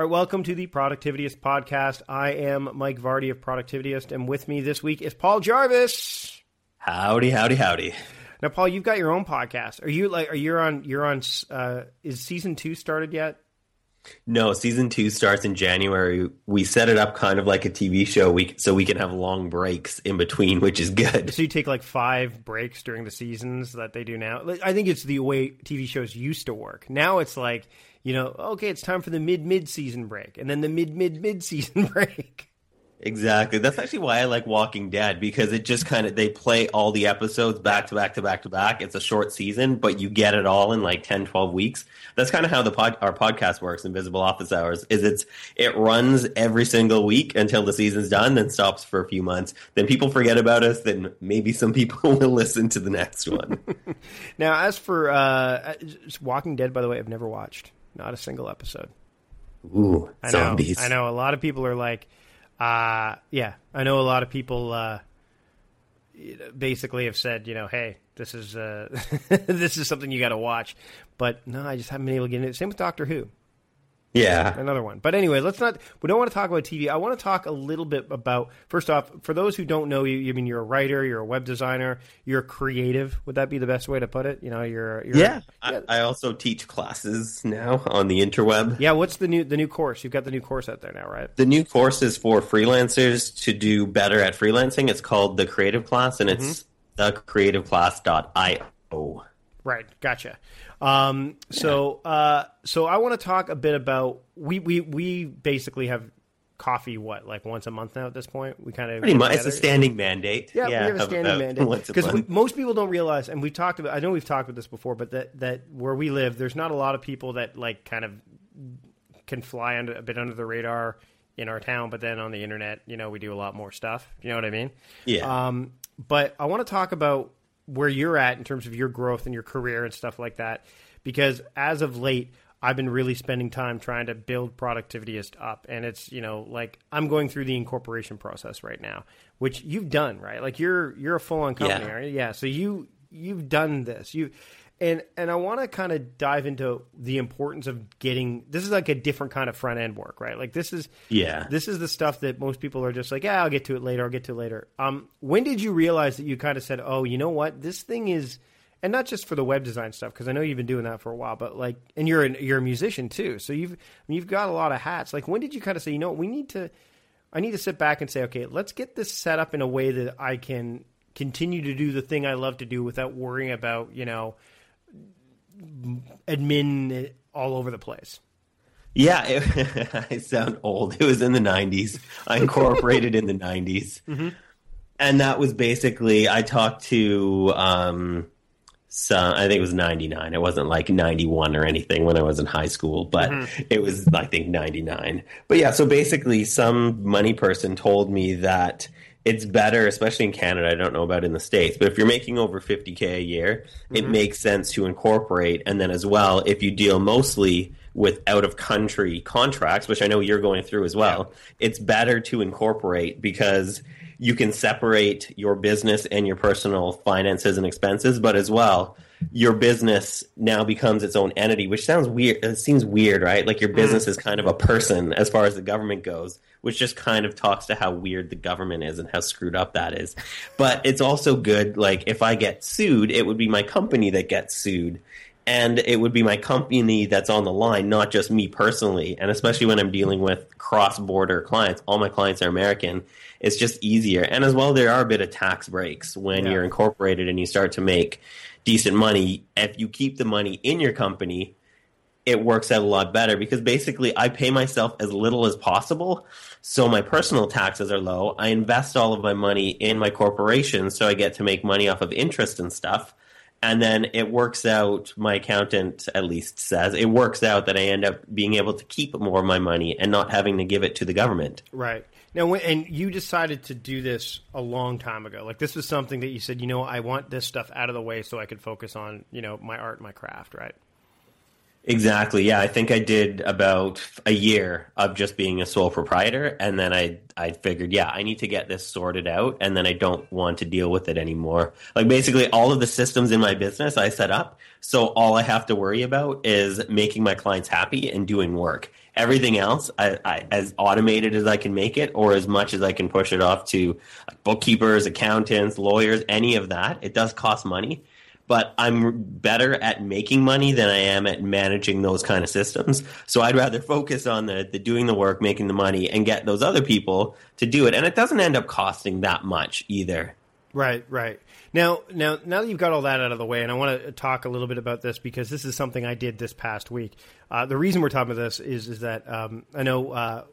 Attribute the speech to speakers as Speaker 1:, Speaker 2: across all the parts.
Speaker 1: All right, welcome to the Productivityist podcast. I am Mike Vardy of Productivityist, and with me this week is Paul Jarvis.
Speaker 2: Howdy, howdy, howdy.
Speaker 1: Now, Paul, you've got your own podcast. Are you like? Are you on? You're on. Uh, is season two started yet?
Speaker 2: No, season two starts in January. We set it up kind of like a TV show, we, so we can have long breaks in between, which is good.
Speaker 1: So you take like five breaks during the seasons that they do now. I think it's the way TV shows used to work. Now it's like you know, okay, it's time for the mid mid season break, and then the mid mid mid season break.
Speaker 2: Exactly. That's actually why I like Walking Dead because it just kind of they play all the episodes back to back to back to back. It's a short season, but you get it all in like 10 12 weeks. That's kind of how the pod, our podcast works Invisible Office Hours is it's it runs every single week until the season's done then stops for a few months. Then people forget about us, then maybe some people will listen to the next one.
Speaker 1: now, as for uh Walking Dead by the way, I've never watched. Not a single episode.
Speaker 2: Ooh,
Speaker 1: I
Speaker 2: zombies.
Speaker 1: Know, I know a lot of people are like, uh, yeah, I know a lot of people uh, basically have said, you know, hey, this is uh, this is something you got to watch. But no, I just haven't been able to get into it. Same with Doctor Who.
Speaker 2: Yeah.
Speaker 1: Another one. But anyway, let's not, we don't want to talk about TV. I want to talk a little bit about, first off, for those who don't know you, I mean, you're a writer, you're a web designer, you're creative. Would that be the best way to put it? You know, you're, you're
Speaker 2: yeah. yeah. I, I, also teach classes now on the interweb.
Speaker 1: Yeah. What's the new, the new course? You've got the new course out there now, right?
Speaker 2: The new course is for freelancers to do better at freelancing. It's called the creative class and it's mm-hmm. thecreativeclass.io.
Speaker 1: Right. Gotcha. Um, so, uh, so I want to talk a bit about we we we basically have coffee what like once a month now at this point? We kind of
Speaker 2: pretty much it's a standing mandate.
Speaker 1: Yeah, yeah we have a standing mandate. because most people don't realize and we've talked about i know we've talked about this before but that that where we live there's not a lot of people that like kind of can fly under a bit under the radar in our town but then on the internet you know we do a lot more stuff. You know what i mean?
Speaker 2: Yeah.
Speaker 1: Um but i want to talk about where you're at in terms of your growth and your career and stuff like that. Because as of late, I've been really spending time trying to build Productivityist up. And it's, you know, like I'm going through the incorporation process right now, which you've done, right? Like you're you're a full on company, yeah. right? Yeah. So you you've done this. You and and I want to kind of dive into the importance of getting this is like a different kind of front end work, right? Like this is
Speaker 2: yeah,
Speaker 1: this is the stuff that most people are just like, yeah, I'll get to it later. I'll get to it later. Um, when did you realize that you kind of said, oh, you know what, this thing is, and not just for the web design stuff because I know you've been doing that for a while, but like, and you're a, you're a musician too, so you've you've got a lot of hats. Like, when did you kind of say, you know, what, we need to, I need to sit back and say, okay, let's get this set up in a way that I can continue to do the thing I love to do without worrying about, you know admin all over the place.
Speaker 2: Yeah, it, I sound old. It was in the 90s. I incorporated in the 90s. Mm-hmm. And that was basically, I talked to um, some, I think it was 99. It wasn't like 91 or anything when I was in high school, but mm-hmm. it was, I think, 99. But yeah, so basically, some money person told me that it's better, especially in Canada. I don't know about in the States, but if you're making over 50K a year, mm-hmm. it makes sense to incorporate. And then as well, if you deal mostly with out of country contracts, which I know you're going through as well, yeah. it's better to incorporate because you can separate your business and your personal finances and expenses, but as well, your business now becomes its own entity, which sounds weird. It seems weird, right? Like your business mm. is kind of a person as far as the government goes, which just kind of talks to how weird the government is and how screwed up that is. But it's also good. Like if I get sued, it would be my company that gets sued. And it would be my company that's on the line, not just me personally. And especially when I'm dealing with cross border clients, all my clients are American. It's just easier. And as well, there are a bit of tax breaks when yeah. you're incorporated and you start to make decent money. If you keep the money in your company, it works out a lot better because basically I pay myself as little as possible. So my personal taxes are low. I invest all of my money in my corporation so I get to make money off of interest and stuff. And then it works out, my accountant at least says, it works out that I end up being able to keep more of my money and not having to give it to the government.
Speaker 1: Right. Now, when, and you decided to do this a long time ago. Like this was something that you said, you know, I want this stuff out of the way so I could focus on, you know, my art, my craft, right?
Speaker 2: Exactly. Yeah, I think I did about a year of just being a sole proprietor, and then I I figured, yeah, I need to get this sorted out, and then I don't want to deal with it anymore. Like basically, all of the systems in my business I set up, so all I have to worry about is making my clients happy and doing work. Everything else I, I, as automated as I can make it, or as much as I can push it off to bookkeepers, accountants, lawyers, any of that. It does cost money, but I'm better at making money than I am at managing those kind of systems. So I'd rather focus on the, the doing the work, making the money, and get those other people to do it. And it doesn't end up costing that much either.
Speaker 1: Right, right. Now, now, now that you've got all that out of the way, and I want to talk a little bit about this because this is something I did this past week. Uh, the reason we're talking about this is is that um, I know uh,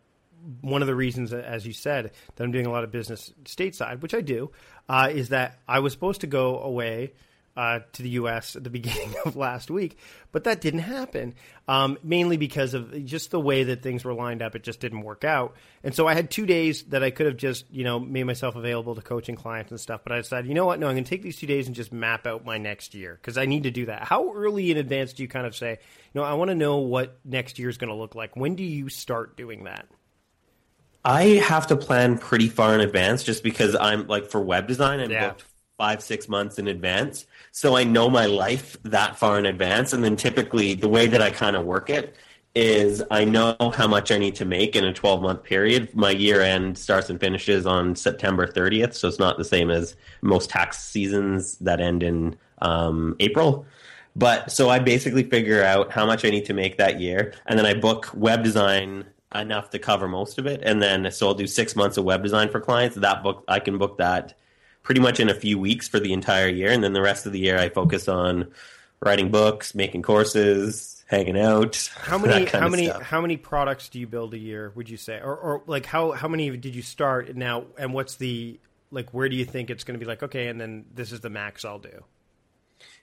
Speaker 1: one of the reasons, as you said, that I'm doing a lot of business stateside, which I do, uh, is that I was supposed to go away uh, to the U.S. at the beginning of last week, but that didn't happen. Um, mainly because of just the way that things were lined up, it just didn't work out. And so I had two days that I could have just, you know, made myself available to coaching clients and stuff. But I decided, you know what? No, I'm going to take these two days and just map out my next year because I need to do that. How early in advance do you kind of say, you know, I want to know what next year is going to look like? When do you start doing that?
Speaker 2: I have to plan pretty far in advance just because I'm like for web design, I'm yeah. booked five, six months in advance. So I know my life that far in advance. And then typically the way that I kind of work it is I know how much I need to make in a 12 month period. My year end starts and finishes on September 30th. So it's not the same as most tax seasons that end in um, April. But so I basically figure out how much I need to make that year. And then I book web design enough to cover most of it. And then so I'll do six months of web design for clients. That book, I can book that pretty much in a few weeks for the entire year, and then the rest of the year I focus on writing books, making courses, hanging out.
Speaker 1: How many how many stuff. how many products do you build a year? Would you say, or or like how how many did you start now, and what's the like where do you think it's going to be like okay, and then this is the max I'll do.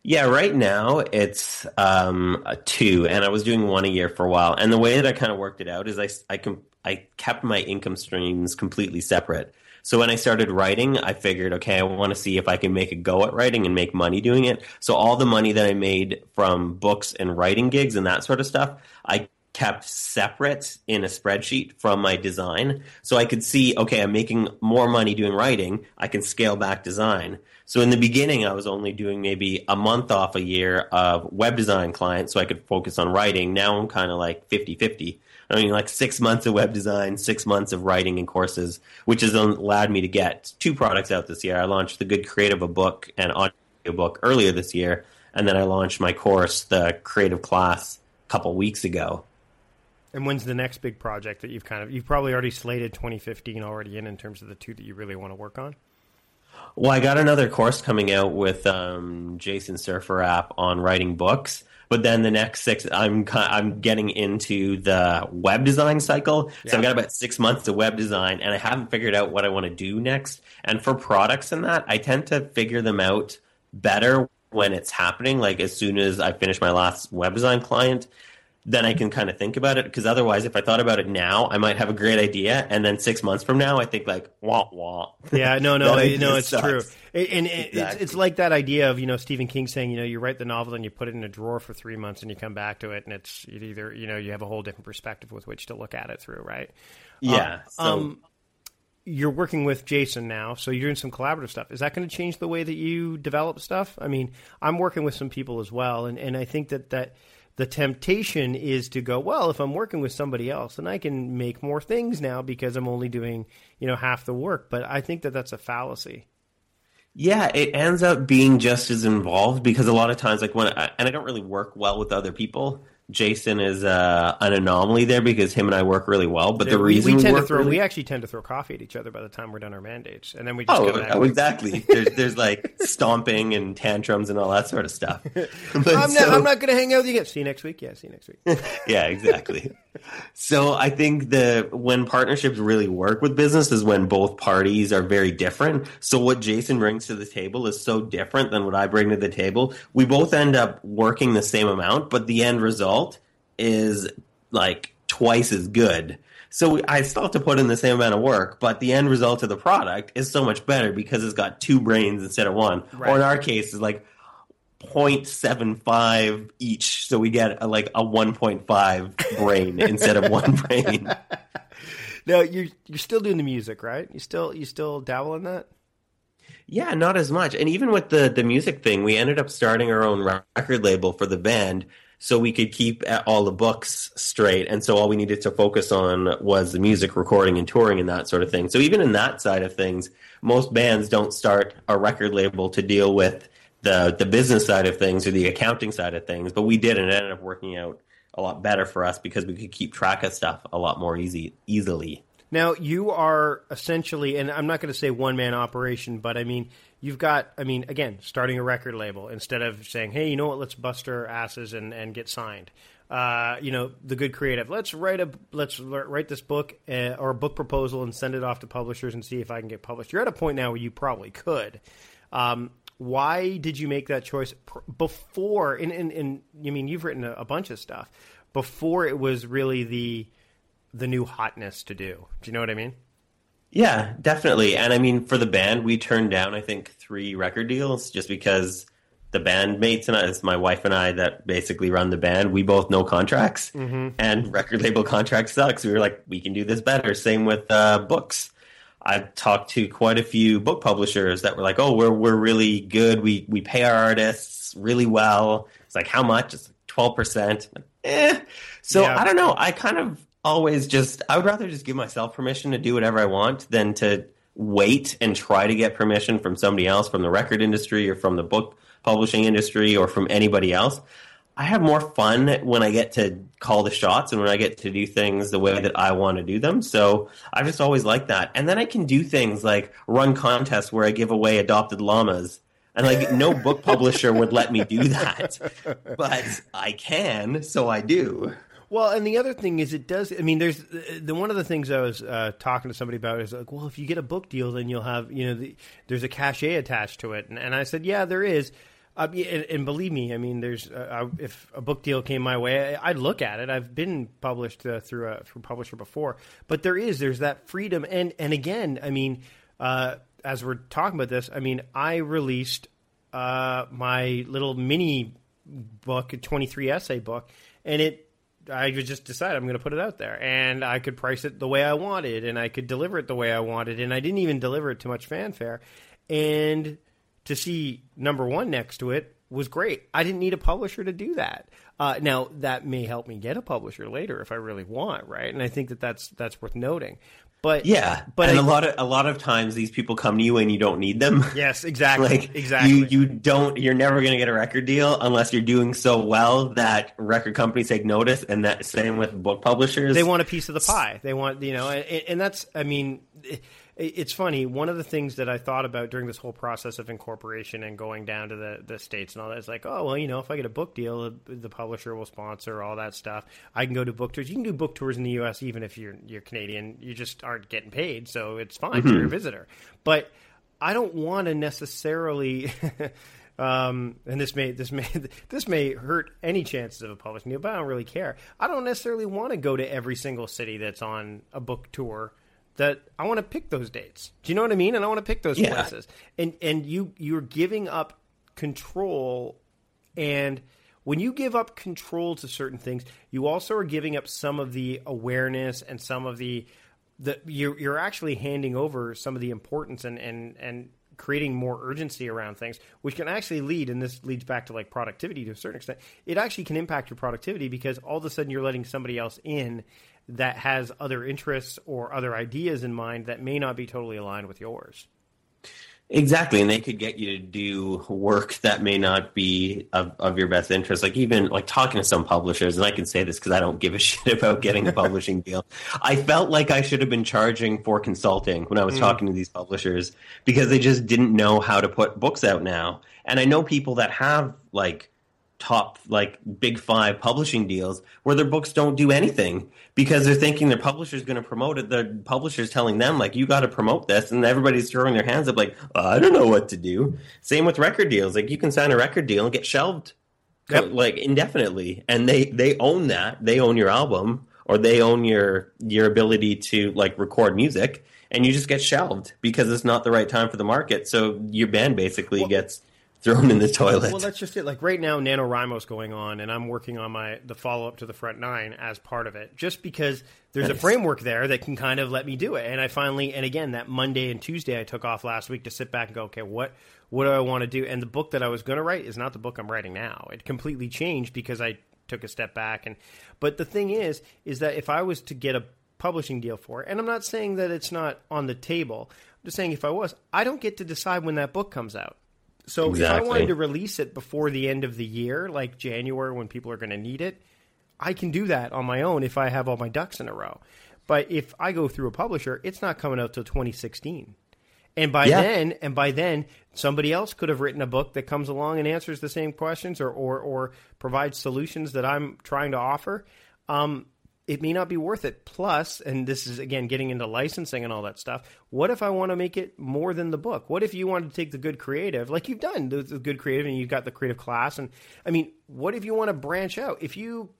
Speaker 2: Yeah, right now it's um, two, and I was doing one a year for a while. And the way that I kind of worked it out is I I, com- I kept my income streams completely separate. So when I started writing, I figured, okay, I want to see if I can make a go at writing and make money doing it. So all the money that I made from books and writing gigs and that sort of stuff, I kept separate in a spreadsheet from my design. So I could see, okay, I'm making more money doing writing. I can scale back design. So in the beginning, I was only doing maybe a month off a year of web design clients so I could focus on writing. Now I'm kind of like 50 50. I mean, like six months of web design, six months of writing and courses, which has allowed me to get two products out this year. I launched the Good Creative, a book and audio book earlier this year, and then I launched my course, the Creative Class, a couple weeks ago.
Speaker 1: And when's the next big project that you've kind of you've probably already slated 2015 already in in terms of the two that you really want to work on?
Speaker 2: Well, I got another course coming out with um, Jason SurfrApp on writing books. But then the next six, I'm I'm getting into the web design cycle. So. I've got about six months to web design, and I haven't figured out what I want to do next. And for products and that, I tend to figure them out better when it's happening. Like as soon as I finish my last web design client, then I can kind of think about it. Because otherwise, if I thought about it now, I might have a great idea, and then six months from now, I think like wah wah.
Speaker 1: Yeah, no, no, no, it's sucks. true. And exactly. it's, it's like that idea of you know Stephen King saying you know you write the novel and you put it in a drawer for three months and you come back to it and it's it either you know you have a whole different perspective with which to look at it through, right?
Speaker 2: Yeah.
Speaker 1: Um, so. um you're working with Jason now, so you're doing some collaborative stuff. Is that going to change the way that you develop stuff? I mean, I'm working with some people as well, and, and I think that that the temptation is to go, well, if I'm working with somebody else, then I can make more things now because I'm only doing, you know, half the work. But I think that that's a fallacy.
Speaker 2: Yeah, it ends up being just as involved because a lot of times, like when, I, and I don't really work well with other people. Jason is uh, an anomaly there because him and I work really well. But yeah, the reason
Speaker 1: we, tend
Speaker 2: we
Speaker 1: to throw,
Speaker 2: really...
Speaker 1: we actually tend to throw coffee at each other by the time we're done our mandates, and then we just oh,
Speaker 2: oh exactly. there's there's like stomping and tantrums and all that sort of stuff.
Speaker 1: I'm, not. I'm not going to hang out with you again. See you next week. Yeah, see you next week.
Speaker 2: yeah, exactly. so I think the when partnerships really work with business is when both parties are very different. So what Jason brings to the table is so different than what I bring to the table. We both end up working the same amount, but the end result is like twice as good. So I still have to put in the same amount of work, but the end result of the product is so much better because it's got two brains instead of one. Right. Or in our case, it's like 0.75 each. So we get a, like a 1.5 brain instead of one brain.
Speaker 1: Now you're you're still doing the music, right? You still you still dabble in that?
Speaker 2: Yeah, not as much. And even with the the music thing, we ended up starting our own record label for the band so we could keep all the books straight. And so all we needed to focus on was the music recording and touring and that sort of thing. So even in that side of things, most bands don't start a record label to deal with the the business side of things or the accounting side of things. But we did, and it ended up working out a lot better for us because we could keep track of stuff a lot more easy easily.
Speaker 1: Now you are essentially, and I'm not going to say one man operation, but I mean you've got, I mean, again, starting a record label instead of saying, hey, you know what, let's bust our asses and, and get signed. Uh, you know, the good creative. Let's write a let's write this book uh, or a book proposal and send it off to publishers and see if I can get published. You're at a point now where you probably could. Um, why did you make that choice before? And, and, and I mean, you've written a, a bunch of stuff before it was really the the new hotness to do. Do you know what I mean?
Speaker 2: Yeah, definitely. And I mean, for the band, we turned down, I think, three record deals just because the bandmates and I, it's my wife and I that basically run the band. We both know contracts, mm-hmm. and record label contract sucks. We were like, we can do this better. Same with uh, books. I've talked to quite a few book publishers that were like, "Oh, we're we're really good. We we pay our artists really well." It's like, how much? It's twelve percent. Eh. So yeah. I don't know. I kind of always just I would rather just give myself permission to do whatever I want than to wait and try to get permission from somebody else from the record industry or from the book publishing industry or from anybody else. I have more fun when I get to call the shots and when I get to do things the way that I want to do them. So I just always like that. And then I can do things like run contests where I give away adopted llamas. And like no book publisher would let me do that. But I can, so I do.
Speaker 1: Well, and the other thing is, it does. I mean, there's the one of the things I was uh, talking to somebody about is like, well, if you get a book deal, then you'll have you know, the, there's a cachet attached to it, and, and I said, yeah, there is. Uh, and, and, believe me, I mean, there's uh, if a book deal came my way, I'd look at it. I've been published uh, through a through a publisher before, but there is there's that freedom, and and again, I mean, uh, as we're talking about this, I mean, I released uh, my little mini book, a 23 essay book, and it I just decide I'm going to put it out there, and I could price it the way I wanted, and I could deliver it the way I wanted, and I didn't even deliver it to much fanfare. And to see number one next to it was great. I didn't need a publisher to do that. Uh, now that may help me get a publisher later if I really want, right? And I think that that's that's worth noting. But
Speaker 2: yeah, but and I, a lot of a lot of times these people come to you and you don't need them.
Speaker 1: Yes, exactly.
Speaker 2: like
Speaker 1: exactly.
Speaker 2: You you don't. You're never going to get a record deal unless you're doing so well that record companies take notice. And that same with book publishers.
Speaker 1: They want a piece of the pie. They want you know, and, and that's. I mean. It, it's funny. One of the things that I thought about during this whole process of incorporation and going down to the, the states and all that is like, oh well, you know, if I get a book deal, the, the publisher will sponsor all that stuff. I can go to book tours. You can do book tours in the U.S. even if you're you're Canadian. You just aren't getting paid, so it's fine. Mm-hmm. You're a visitor, but I don't want to necessarily. Um, and this may this may this may hurt any chances of a publishing deal, but I don't really care. I don't necessarily want to go to every single city that's on a book tour that I want to pick those dates. Do you know what I mean? And I want to pick those yeah. places. And and you you're giving up control and when you give up control to certain things, you also are giving up some of the awareness and some of the the you're you're actually handing over some of the importance and and and creating more urgency around things, which can actually lead, and this leads back to like productivity to a certain extent. It actually can impact your productivity because all of a sudden you're letting somebody else in that has other interests or other ideas in mind that may not be totally aligned with yours.
Speaker 2: Exactly, and they could get you to do work that may not be of, of your best interest. Like even like talking to some publishers, and I can say this because I don't give a shit about getting a publishing deal. I felt like I should have been charging for consulting when I was mm. talking to these publishers because they just didn't know how to put books out now. And I know people that have like top like big five publishing deals where their books don't do anything because they're thinking their publisher's going to promote it. The publisher's telling them like you got to promote this and everybody's throwing their hands up like i don't know what to do. Same with record deals. Like you can sign a record deal and get shelved yep. Uh, like indefinitely and they they own that. They own your album or they own your your ability to like record music and you just get shelved because it's not the right time for the market. So your band basically well, gets thrown in the toilet.
Speaker 1: Well, that's just it. Like right now, NaNoWriMo's going on, and I'm working on my the follow up to the Front Nine as part of it, just because there's nice. a framework there that can kind of let me do it. And I finally, and again, that Monday and Tuesday I took off last week to sit back and go, okay, what what do I want to do? And the book that I was going to write is not the book I'm writing now. It completely changed because I took a step back. And but the thing is, is that if I was to get a publishing deal for it, and I'm not saying that it's not on the table. I'm just saying if I was, I don't get to decide when that book comes out. So exactly. if I wanted to release it before the end of the year, like January when people are going to need it, I can do that on my own if I have all my ducks in a row. But if I go through a publisher, it's not coming out till 2016. And by yeah. then, and by then, somebody else could have written a book that comes along and answers the same questions or or, or provides solutions that I'm trying to offer. Um, it may not be worth it. Plus, and this is again getting into licensing and all that stuff. What if I want to make it more than the book? What if you wanted to take the good creative, like you've done, the, the good creative, and you've got the creative class? And I mean, what if you want to branch out? If you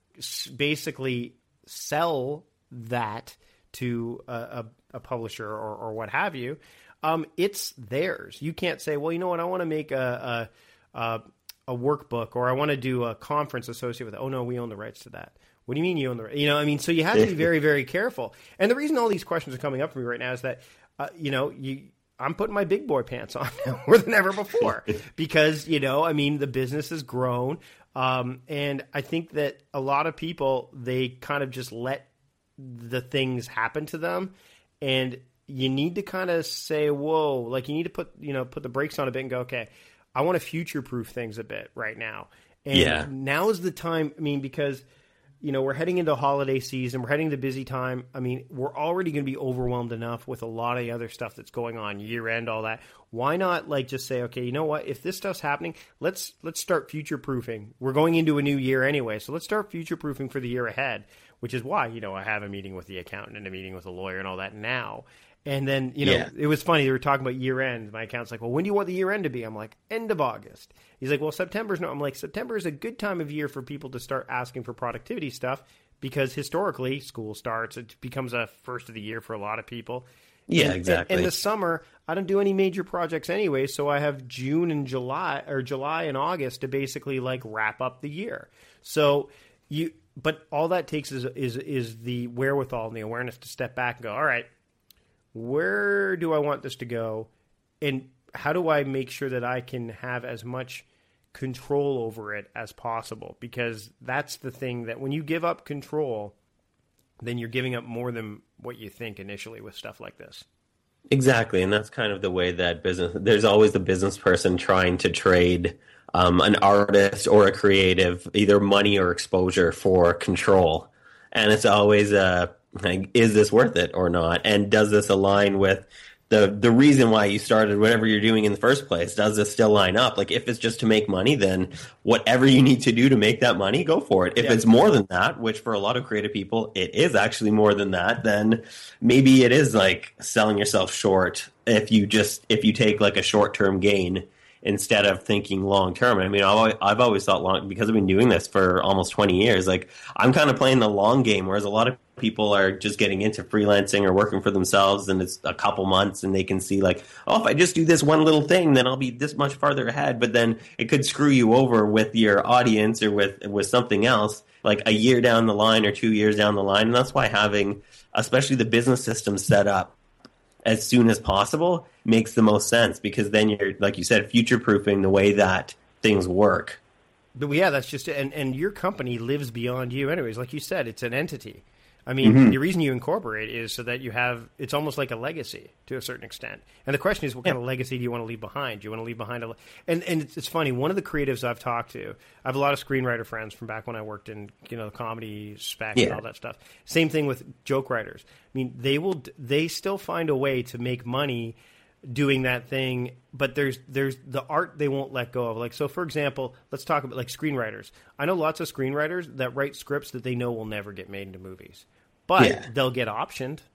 Speaker 1: basically sell that to a, a, a publisher or, or, what have you, um, it's theirs. You can't say, well, you know what, I want to make a, a, a workbook or I want to do a conference associated with it. Oh no, we own the rights to that. What do you mean you own the? You know, I mean, so you have to be very, very careful. And the reason all these questions are coming up for me right now is that, uh, you know, you I'm putting my big boy pants on more than ever before because you know, I mean, the business has grown, um, and I think that a lot of people they kind of just let the things happen to them, and you need to kind of say, "Whoa!" Like you need to put you know put the brakes on a bit and go, "Okay, I want to future proof things a bit right now." And yeah. now is the time. I mean, because you know, we're heading into holiday season, we're heading to busy time. I mean, we're already going to be overwhelmed enough with a lot of the other stuff that's going on, year end, all that. Why not like just say, okay, you know what? If this stuff's happening, let's let's start future proofing. We're going into a new year anyway, so let's start future proofing for the year ahead. Which is why you know I have a meeting with the accountant and a meeting with a lawyer and all that now. And then, you know, yeah. it was funny. They were talking about year end. My account's like, well, when do you want the year end to be? I'm like, end of August. He's like, well, September's no. I'm like, September is a good time of year for people to start asking for productivity stuff because historically school starts it becomes a first of the year for a lot of people
Speaker 2: yeah exactly
Speaker 1: in the summer i don't do any major projects anyway so i have june and july or july and august to basically like wrap up the year so you but all that takes is is is the wherewithal and the awareness to step back and go all right where do i want this to go and how do i make sure that i can have as much control over it as possible because that's the thing that when you give up control, then you're giving up more than what you think initially with stuff like this.
Speaker 2: Exactly, and that's kind of the way that business. There's always the business person trying to trade um, an artist or a creative either money or exposure for control, and it's always a like, is this worth it or not? And does this align with the the reason why you started whatever you're doing in the first place does this still line up like if it's just to make money then whatever you need to do to make that money go for it if yeah. it's more than that which for a lot of creative people it is actually more than that then maybe it is like selling yourself short if you just if you take like a short term gain instead of thinking long term. I mean, I've always, I've always thought long because I've been doing this for almost 20 years. Like I'm kind of playing the long game, whereas a lot of people are just getting into freelancing or working for themselves and it's a couple months and they can see like, oh, if I just do this one little thing, then I'll be this much farther ahead. But then it could screw you over with your audience or with, with something else like a year down the line or two years down the line. And that's why having, especially the business system set up as soon as possible makes the most sense because then you're like you said future proofing the way that things work.
Speaker 1: But yeah that's just and and your company lives beyond you anyways. Like you said it's an entity I mean, mm-hmm. the reason you incorporate is so that you have it's almost like a legacy to a certain extent. And the question is, what yeah. kind of legacy do you want to leave behind? Do you want to leave behind a and and it's, it's, funny. One of the creatives I've talked to, I have a lot of screenwriter friends from back when I worked in you know the comedy spec yeah. and all that stuff. Same thing with joke writers. I mean, they will they still find a way to make money doing that thing but there's there's the art they won't let go of. Like so for example let's talk about like screenwriters. I know lots of screenwriters that write scripts that they know will never get made into movies but yeah. they'll get optioned.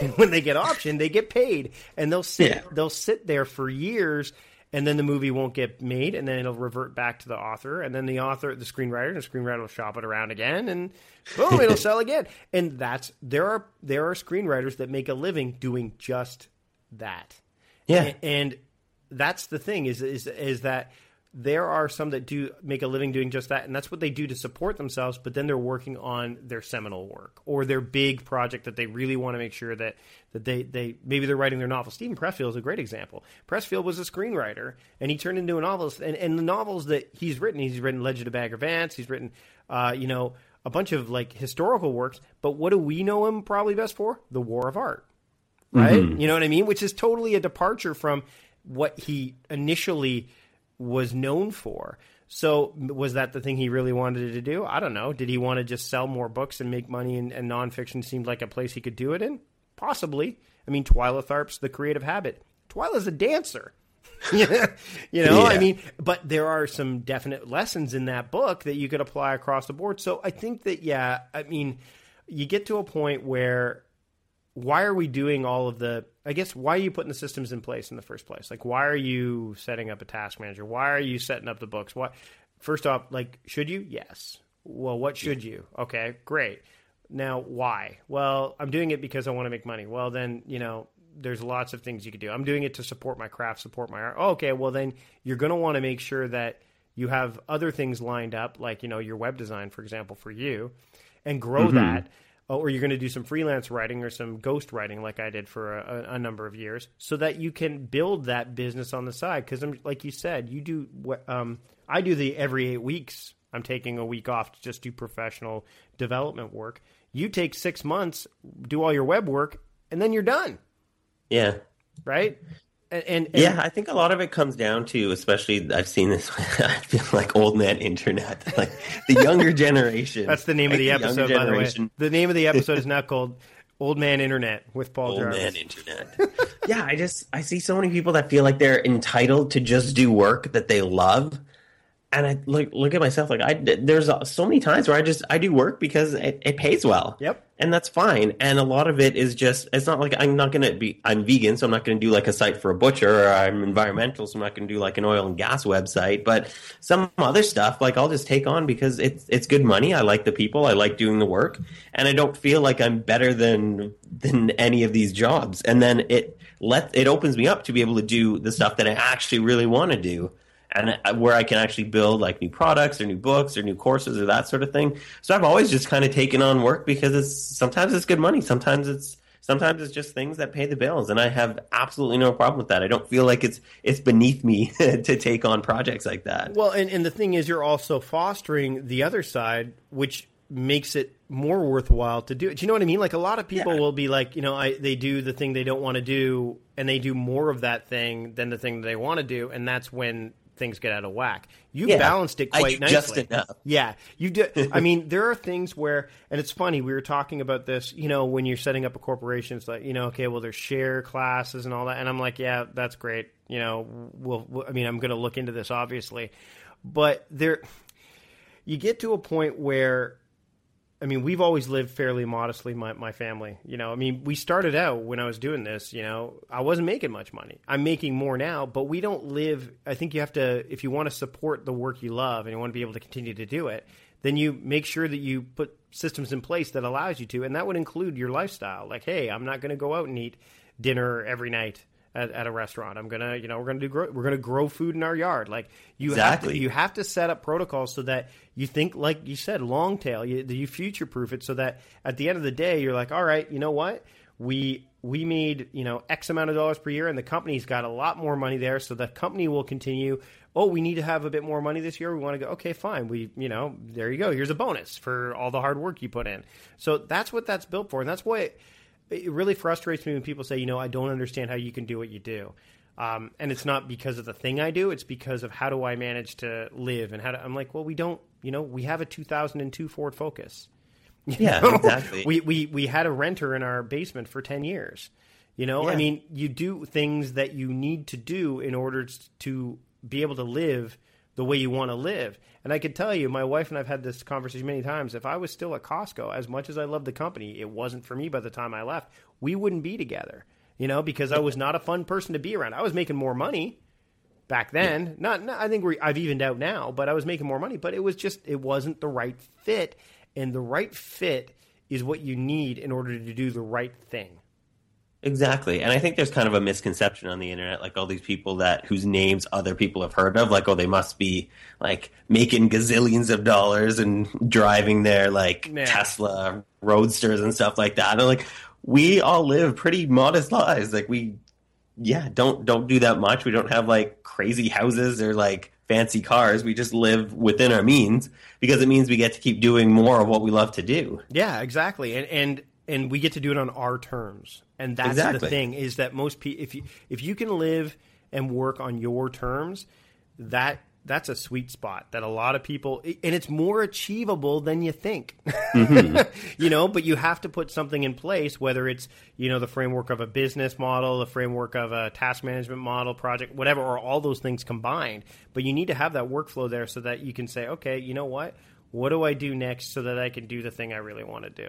Speaker 1: And when they get optioned they get paid and they'll sit yeah. they'll sit there for years and then the movie won't get made and then it'll revert back to the author and then the author the screenwriter the screenwriter will shop it around again and boom it'll sell again. And that's there are there are screenwriters that make a living doing just that
Speaker 2: yeah.
Speaker 1: And, that's the thing is is is that there are some that do make a living doing just that, and that's what they do to support themselves. But then they're working on their seminal work or their big project that they really want to make sure that that they they maybe they're writing their novel. Steven Pressfield is a great example. Pressfield was a screenwriter, and he turned into a novelist. And, and the novels that he's written, he's written Legend of Bagger Vance, he's written, uh, you know, a bunch of like historical works. But what do we know him probably best for? The War of Art, right? Mm-hmm. You know what I mean? Which is totally a departure from what he initially was known for. So was that the thing he really wanted to do? I don't know. Did he want to just sell more books and make money and, and nonfiction seemed like a place he could do it in? Possibly. I mean, Twyla Tharp's The Creative Habit. Twyla's a dancer. you know, yeah. I mean, but there are some definite lessons in that book that you could apply across the board. So I think that, yeah, I mean, you get to a point where why are we doing all of the I guess why are you putting the systems in place in the first place? Like why are you setting up a task manager? Why are you setting up the books? What first off, like should you? Yes. Well, what should you? Okay, great. Now, why? Well, I'm doing it because I want to make money. Well, then, you know, there's lots of things you could do. I'm doing it to support my craft, support my art. okay, well then you're going to want to make sure that you have other things lined up like, you know, your web design for example for you and grow mm-hmm. that or you're going to do some freelance writing or some ghost writing like I did for a, a number of years, so that you can build that business on the side. Because I'm like you said, you do um, I do the every eight weeks. I'm taking a week off to just do professional development work. You take six months, do all your web work, and then you're done.
Speaker 2: Yeah.
Speaker 1: Right. And, and, and,
Speaker 2: yeah, I think a lot of it comes down to, especially I've seen this. I feel like old man internet, like the younger generation.
Speaker 1: That's the name of the episode, by the way. The name of the episode is not called "Old Man Internet" with Paul
Speaker 2: Old
Speaker 1: Jarvis.
Speaker 2: Man Internet. yeah, I just I see so many people that feel like they're entitled to just do work that they love, and I look look at myself like I there's so many times where I just I do work because it, it pays well.
Speaker 1: Yep.
Speaker 2: And that's fine. And a lot of it is just it's not like I'm not gonna be I'm vegan, so I'm not gonna do like a site for a butcher or I'm environmental, so I'm not gonna do like an oil and gas website. But some other stuff like I'll just take on because it's it's good money. I like the people, I like doing the work, and I don't feel like I'm better than than any of these jobs. And then it let it opens me up to be able to do the stuff that I actually really want to do and where I can actually build like new products or new books or new courses or that sort of thing. So I've always just kind of taken on work because it's sometimes it's good money, sometimes it's sometimes it's just things that pay the bills, and I have absolutely no problem with that. I don't feel like it's it's beneath me to take on projects like that.
Speaker 1: Well, and, and the thing is, you're also fostering the other side, which makes it more worthwhile to do it. Do you know what I mean? Like a lot of people yeah. will be like, you know, I they do the thing they don't want to do and they do more of that thing than the thing they want to do and that's when things get out of whack. You yeah, balanced it quite nicely.
Speaker 2: Just enough.
Speaker 1: Yeah, you did. I mean, there are things where, and it's funny. We were talking about this. You know, when you're setting up a corporation, it's like, you know, okay, well, there's share classes and all that, and I'm like, yeah, that's great. You know, we'll. we'll I mean, I'm going to look into this, obviously, but there, you get to a point where I mean, we've always lived fairly modestly, my, my family. You know, I mean, we started out when I was doing this, you know, I wasn't making much money. I'm making more now, but we don't live. I think you have to, if you want to support the work you love and you want to be able to continue to do it, then you make sure that you put systems in place that allows you to. And that would include your lifestyle. Like, hey, I'm not going to go out and eat dinner every night at, at, a restaurant. I'm gonna, you know, we're gonna do grow, we're gonna grow food in our yard. Like you exactly. have to, you have to set up protocols so that you think, like you said, long tail. You, you future proof it so that at the end of the day, you're like, all right, you know what, we we made you know X amount of dollars per year, and the company's got a lot more money there, so the company will continue. Oh, we need to have a bit more money this year. We want to go. Okay, fine. We, you know, there you go. Here's a bonus for all the hard work you put in. So that's what that's built for, and that's why it really frustrates me when people say, you know, I don't understand how you can do what you do. Um, and it's not because of the thing I do; it's because of how do I manage to live and how to. I'm like, well, we don't. You know, we have a 2002 Ford Focus.
Speaker 2: You yeah, know? exactly.
Speaker 1: We we we had a renter in our basement for 10 years. You know, yeah. I mean, you do things that you need to do in order to be able to live the way you want to live. And I can tell you, my wife and I've had this conversation many times. If I was still at Costco, as much as I love the company, it wasn't for me by the time I left. We wouldn't be together, you know, because I was not a fun person to be around. I was making more money back then. Yeah. Not, not, I think I've evened out now, but I was making more money. But it was just, it wasn't the right fit. And the right fit is what you need in order to do the right thing.
Speaker 2: Exactly. And I think there's kind of a misconception on the internet, like all these people that whose names other people have heard of, like, oh, they must be like making gazillions of dollars and driving their like
Speaker 1: Yeah.
Speaker 2: Tesla roadsters and stuff like that. And like we all live pretty modest lives. Like we yeah, don't don't do that much. We don't have like crazy houses or like fancy cars. We just live within our means because it means we get to keep doing more of what we love to do.
Speaker 1: Yeah, exactly. And and and we get to do it on our terms. And that's the thing is that most people if you if you can live and work on your terms, that that's a sweet spot that a lot of people and it's more achievable than you think. Mm-hmm. you know, but you have to put something in place whether it's, you know, the framework of a business model, the framework of a task management model, project, whatever or all those things combined. But you need to have that workflow there so that you can say, "Okay, you know what? What do I do next so that I can do the thing I really want to do?"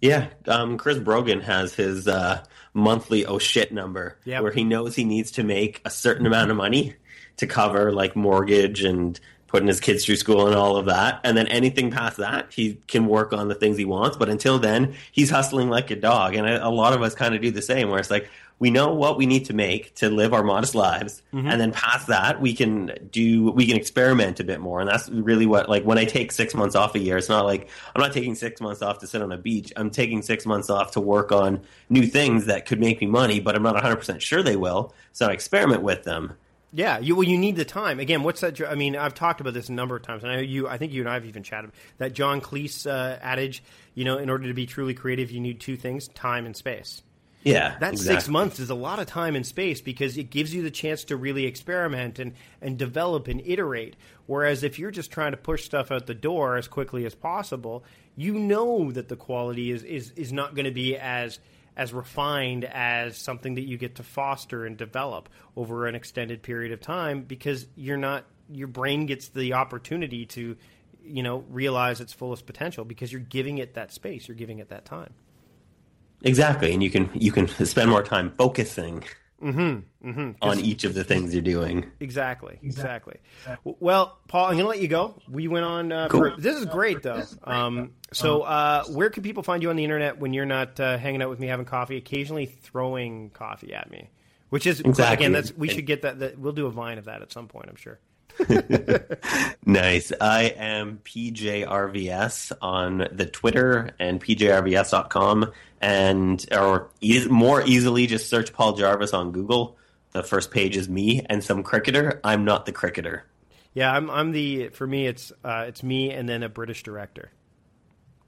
Speaker 2: Yeah, um, Chris Brogan has his uh, monthly oh shit number
Speaker 1: Yep.
Speaker 2: where he knows he needs to make a certain amount of money to cover like mortgage and putting his kids through school and all of that. And then anything past that, he can work on the things he wants. But until then, he's hustling like a dog. And a, a lot of us kind of do the same, where it's like we know what we need to make to live our modest lives, and then past that, we can do we can experiment a bit more. And that's really what like when I take six months off a year, it's not like I'm not taking six months off to sit on a beach. I'm taking six months off to work on new things that could make me money, but I'm not 100 percent sure they will. So I experiment with them.
Speaker 1: Yeah, you well, you need the time. Again, what's that? I mean, I've talked about this a number of times, and I know you. I think you and I have even chatted that John Cleese uh, adage. You know, in order to be truly creative, you need two things: time and space.
Speaker 2: Yeah,
Speaker 1: That
Speaker 2: exactly.
Speaker 1: six months is a lot of time and space because it gives you the chance to really experiment and, and develop and iterate. Whereas if you're just trying to push stuff out the door as quickly as possible, you know that the quality is, is, is not going to be as as refined as something that you get to foster and develop over an extended period of time because you're not your brain gets the opportunity to you know realize its fullest potential because you're giving it that space you're giving it that time
Speaker 2: Exactly, and you can you can spend more time focusing
Speaker 1: Mm-hmm,
Speaker 2: on each of the things you're doing.
Speaker 1: Exactly, exactly. W- Well, Paul, I'm going to let you go. We went on. Uh,
Speaker 2: Cool.
Speaker 1: for, this is great, though. Um, so, uh, where can people find you on the internet when you're not uh, hanging out with me having coffee? Occasionally throwing coffee at me, which is
Speaker 2: Exactly.
Speaker 1: again. That's we should get that, that. We'll do a vine of that at some point. I'm sure.
Speaker 2: Nice. I am PJRVS on the Twitter and PJRVS.com, and or e- more easily just search Paul Jarvis on Google. The first page is me and some cricketer. I'm not the cricketer.
Speaker 1: Yeah, I'm. I'm the. For me, it's uh, it's me and then a British director.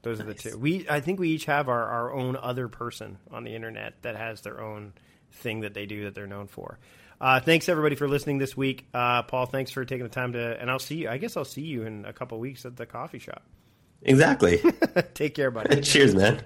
Speaker 1: Those are the two. We. I think we each have our, our own other person on the internet that has their own thing that they do that they're known for. Uh, thanks everybody for listening this week. Uh, Paul, thanks for taking the time to. And I'll see you. I guess I'll see you in a couple weeks at the coffee shop.
Speaker 2: Exactly.
Speaker 1: Take care, buddy.
Speaker 2: Cheers, man.